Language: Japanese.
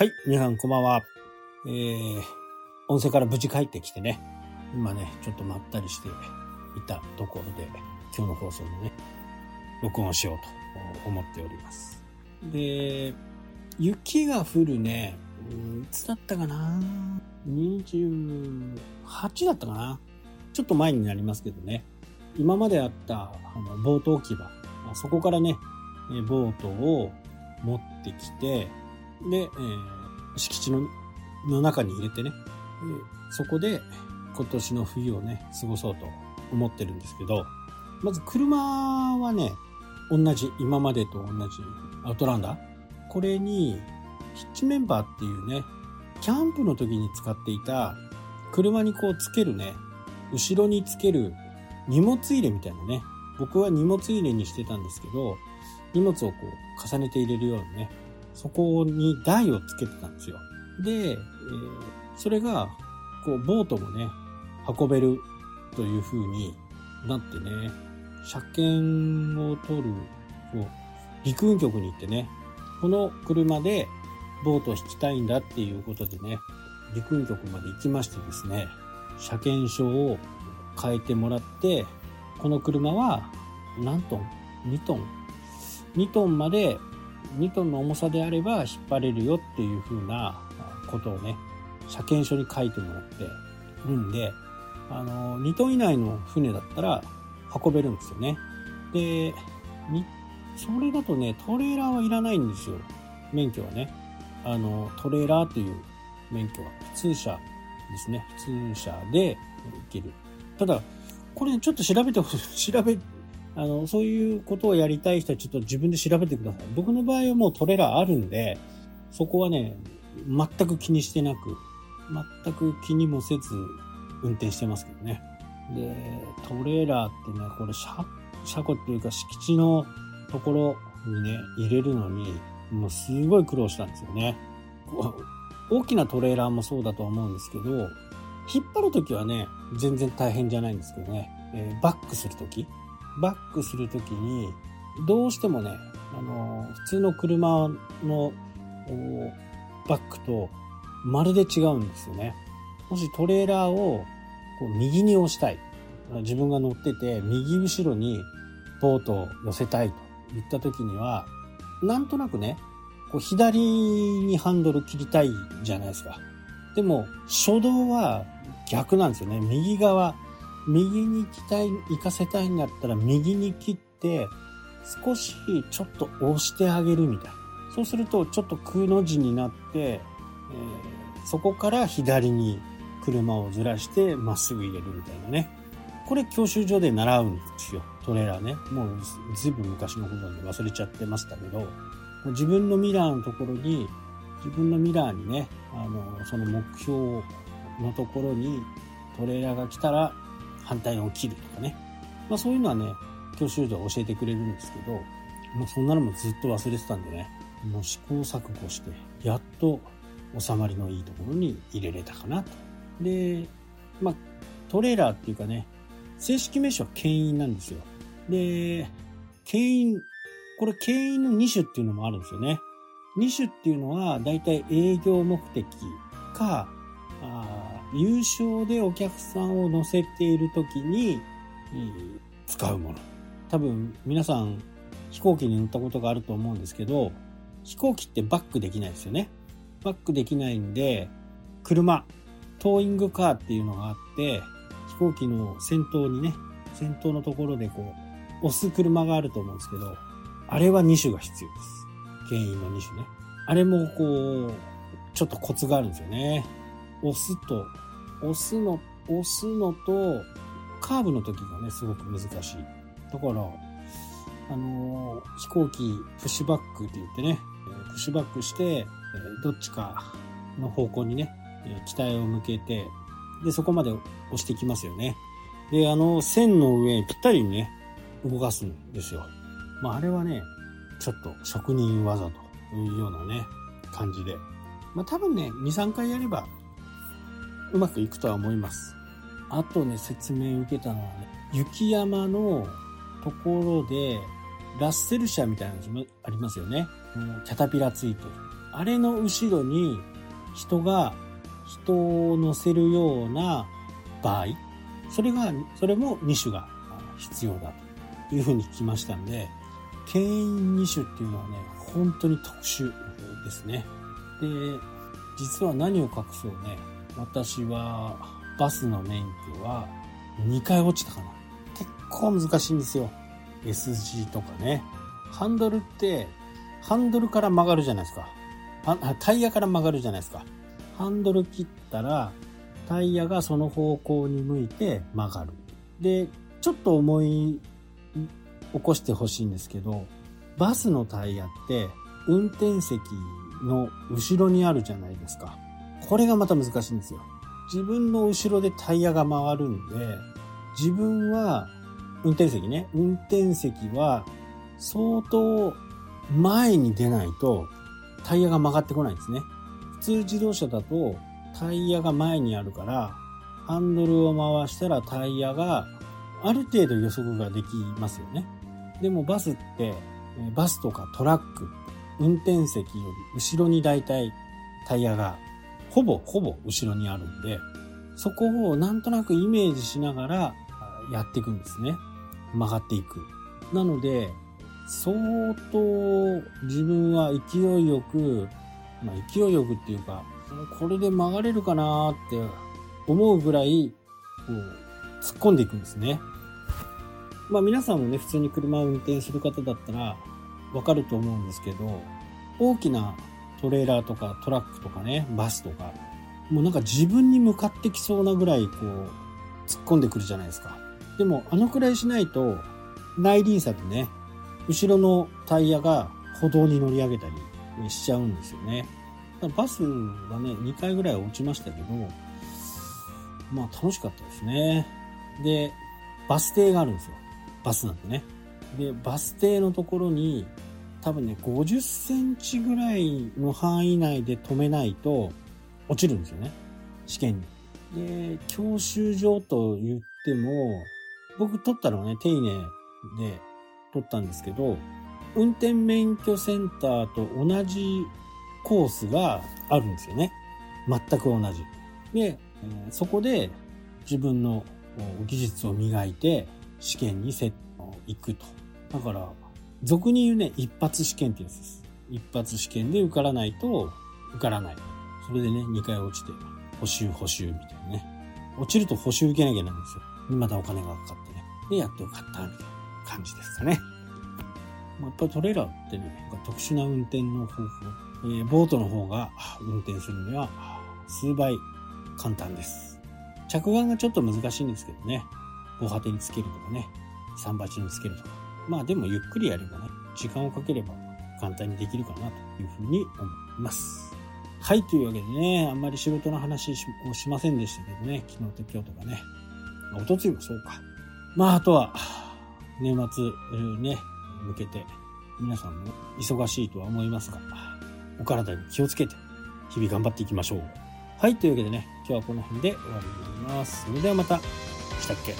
はい、皆さんこんばんは。えー、温泉から無事帰ってきてね、今ね、ちょっとまったりしていたところで、今日の放送のね、録音をしようと思っております。で、雪が降るね、いつだったかな ?28 だったかな？ちょっと前になりますけどね、今まであったあのボート置き場、そこからね、ボートを持ってきて、で、えー敷地のの中に入れてね、そこで今年の冬をね、過ごそうと思ってるんですけど、まず車はね、同じ、今までと同じアウトランダー。これに、ヒッチメンバーっていうね、キャンプの時に使っていた、車にこうつけるね、後ろにつける荷物入れみたいなね、僕は荷物入れにしてたんですけど、荷物をこう重ねて入れるようにね、そこに台をつけてたんですよ。で、えーそれが、こう、ボートもね、運べるという風になってね、車検を取る、こう、陸運局に行ってね、この車でボートを引きたいんだっていうことでね、陸運局まで行きましてですね、車検証を変えてもらって、この車は何トン ?2 トン ?2 トンまで2トンの重さであれば引っ張れるよっていう風なことをね、車検証に書いてもらってるんで、あの、2トン以内の船だったら運べるんですよね。で、それだとね、トレーラーはいらないんですよ。免許はね。あの、トレーラーっていう免許は普通車ですね。普通車で行ける。ただ、これちょっと調べてほしい、調べ、あの、そういうことをやりたい人はちょっと自分で調べてください。僕の場合はもうトレーラーあるんで、そこはね、全く気にしてなく、全く気にもせず運転してますけどね。で、トレーラーってね、これ車、車庫っていうか敷地のところにね、入れるのに、もうすごい苦労したんですよね。大きなトレーラーもそうだと思うんですけど、引っ張るときはね、全然大変じゃないんですけどね、えーバックするとき、バックするときに、どうしてもね、あの普通の車のバックとまるで違うんですよね。もしトレーラーをこう右に押したい。自分が乗ってて右後ろにボートを寄せたいと言った時には、なんとなくね、こう左にハンドル切りたいじゃないですか。でも、初動は逆なんですよね。右側、右に行きたい、行かせたいんだったら右に切って、少しちょっと押してあげるみたいな。そうすると、ちょっと空の字になって、えーそこから左に車をずらしてまっすぐ入れるみたいなね。これ教習所で習うんですよ。トレーラーね。もうずずいぶん昔のことなんで忘れちゃってましたけど、自分のミラーのところに、自分のミラーにね、あの、その目標のところにトレーラーが来たら反対を切るとかね。まあそういうのはね、教習所で教えてくれるんですけど、もうそんなのもずっと忘れてたんでね、もう試行錯誤して、やっと収まりのいいところに入れれたかなと。で、まあ、トレーラーっていうかね、正式名称は牽引なんですよ。で、牽引、これ牽引の2種っていうのもあるんですよね。2種っていうのは、だいたい営業目的か、あ優勝でお客さんを乗せている時に、えー使うもの。多分皆さん飛行機に乗ったことがあると思うんですけど、飛行機ってバックできないですよね。バックできないんで、車、トーイングカーっていうのがあって、飛行機の先頭にね、先頭のところでこう、押す車があると思うんですけど、あれは2種が必要です。牽引の2種ね。あれもこう、ちょっとコツがあるんですよね。押すと、押すの、押すのと、カーブの時がね、すごく難しい。だから、あの飛行機プッシュバックって言ってね、プッシュバックして、どっちかの方向にね、機体を向けて、で、そこまで押していきますよね。で、あの、線の上ぴったりにね、動かすんですよ。まあ、あれはね、ちょっと職人技というようなね、感じで。まあ、多分ね、2、3回やれば、うまくいくとは思います。あとね、説明受けたのはね、雪山のところで、ラッセル車みたいなのもありますよね。うんキャタピラついてる。あれの後ろに人が人を乗せるような場合、それが、それも2種が必要だというふうに聞きましたんで、牽引2種っていうのはね、本当に特殊ですね。で、実は何を隠そうね、私はバスの免許は2回落ちたかな。結構難しいんですよ。S 字とかね。ハンドルって、ハンドルから曲がるじゃないですか。タイヤから曲がるじゃないですか。ハンドル切ったら、タイヤがその方向に向いて曲がる。で、ちょっと思い起こしてほしいんですけど、バスのタイヤって運転席の後ろにあるじゃないですか。これがまた難しいんですよ。自分の後ろでタイヤが回るんで、自分は運転席ね、運転席は相当前に出ないとタイヤが曲がってこないんですね。普通自動車だとタイヤが前にあるから、ハンドルを回したらタイヤがある程度予測ができますよね。でもバスって、バスとかトラック、運転席より後ろに大体タイヤがほぼほぼ後ろにあるんで、そこをなんとなくイメージしながらやっていくんですね。曲がっていく。なので、相当自分は勢いよく、まあ、勢いよくっていうか、これで曲がれるかなって思うぐらい、こう、突っ込んでいくんですね。まあ皆さんもね、普通に車を運転する方だったらわかると思うんですけど、大きなトレーラーとかトラックとかね、バスとか、もうなんか自分に向かってきそうなぐらいこう、突っ込んでくるじゃないですか。でもあのくらいしないと、内輪差でね、後ろのタイヤが歩道に乗り上げたりしちゃうんですよね。バスはね、2回ぐらい落ちましたけど、まあ楽しかったですね。で、バス停があるんですよ。バスなんでね。で、バス停のところに、多分ね、50センチぐらいの範囲内で止めないと落ちるんですよね。試験に。で、教習所と言っても、僕取ったのはね、丁寧で取ったんですけど、運転免許センターと同じコースがあるんですよね。全く同じ。で、そこで自分の技術を磨いて試験に行くと。だから、俗に言うね、一発試験ってやつです。一発試験で受からないと受からない。それでね、2回落ちて、補習補習みたいなね。落ちると補習受けなきゃなんですよ。またお金がかかってね。で、やっと受かったみたいな感じですかね。やっぱりトレーラーってね、特殊な運転の方法、えー、ボートの方が運転するには数倍簡単です。着岸がちょっと難しいんですけどね、防波堤につけるとかね、桟鉢につけるとか。まあでもゆっくりやればね、時間をかければ簡単にできるかなというふうに思います。はい、というわけでね、あんまり仕事の話をしませんでしたけどね、昨日と今日とかね。おとついもそうか。まあ、あとは、年末ね、向けて、皆さんも忙しいとは思いますが、お体に気をつけて、日々頑張っていきましょう。はい、というわけでね、今日はこの辺で終わりになります。それではまた、したっけ？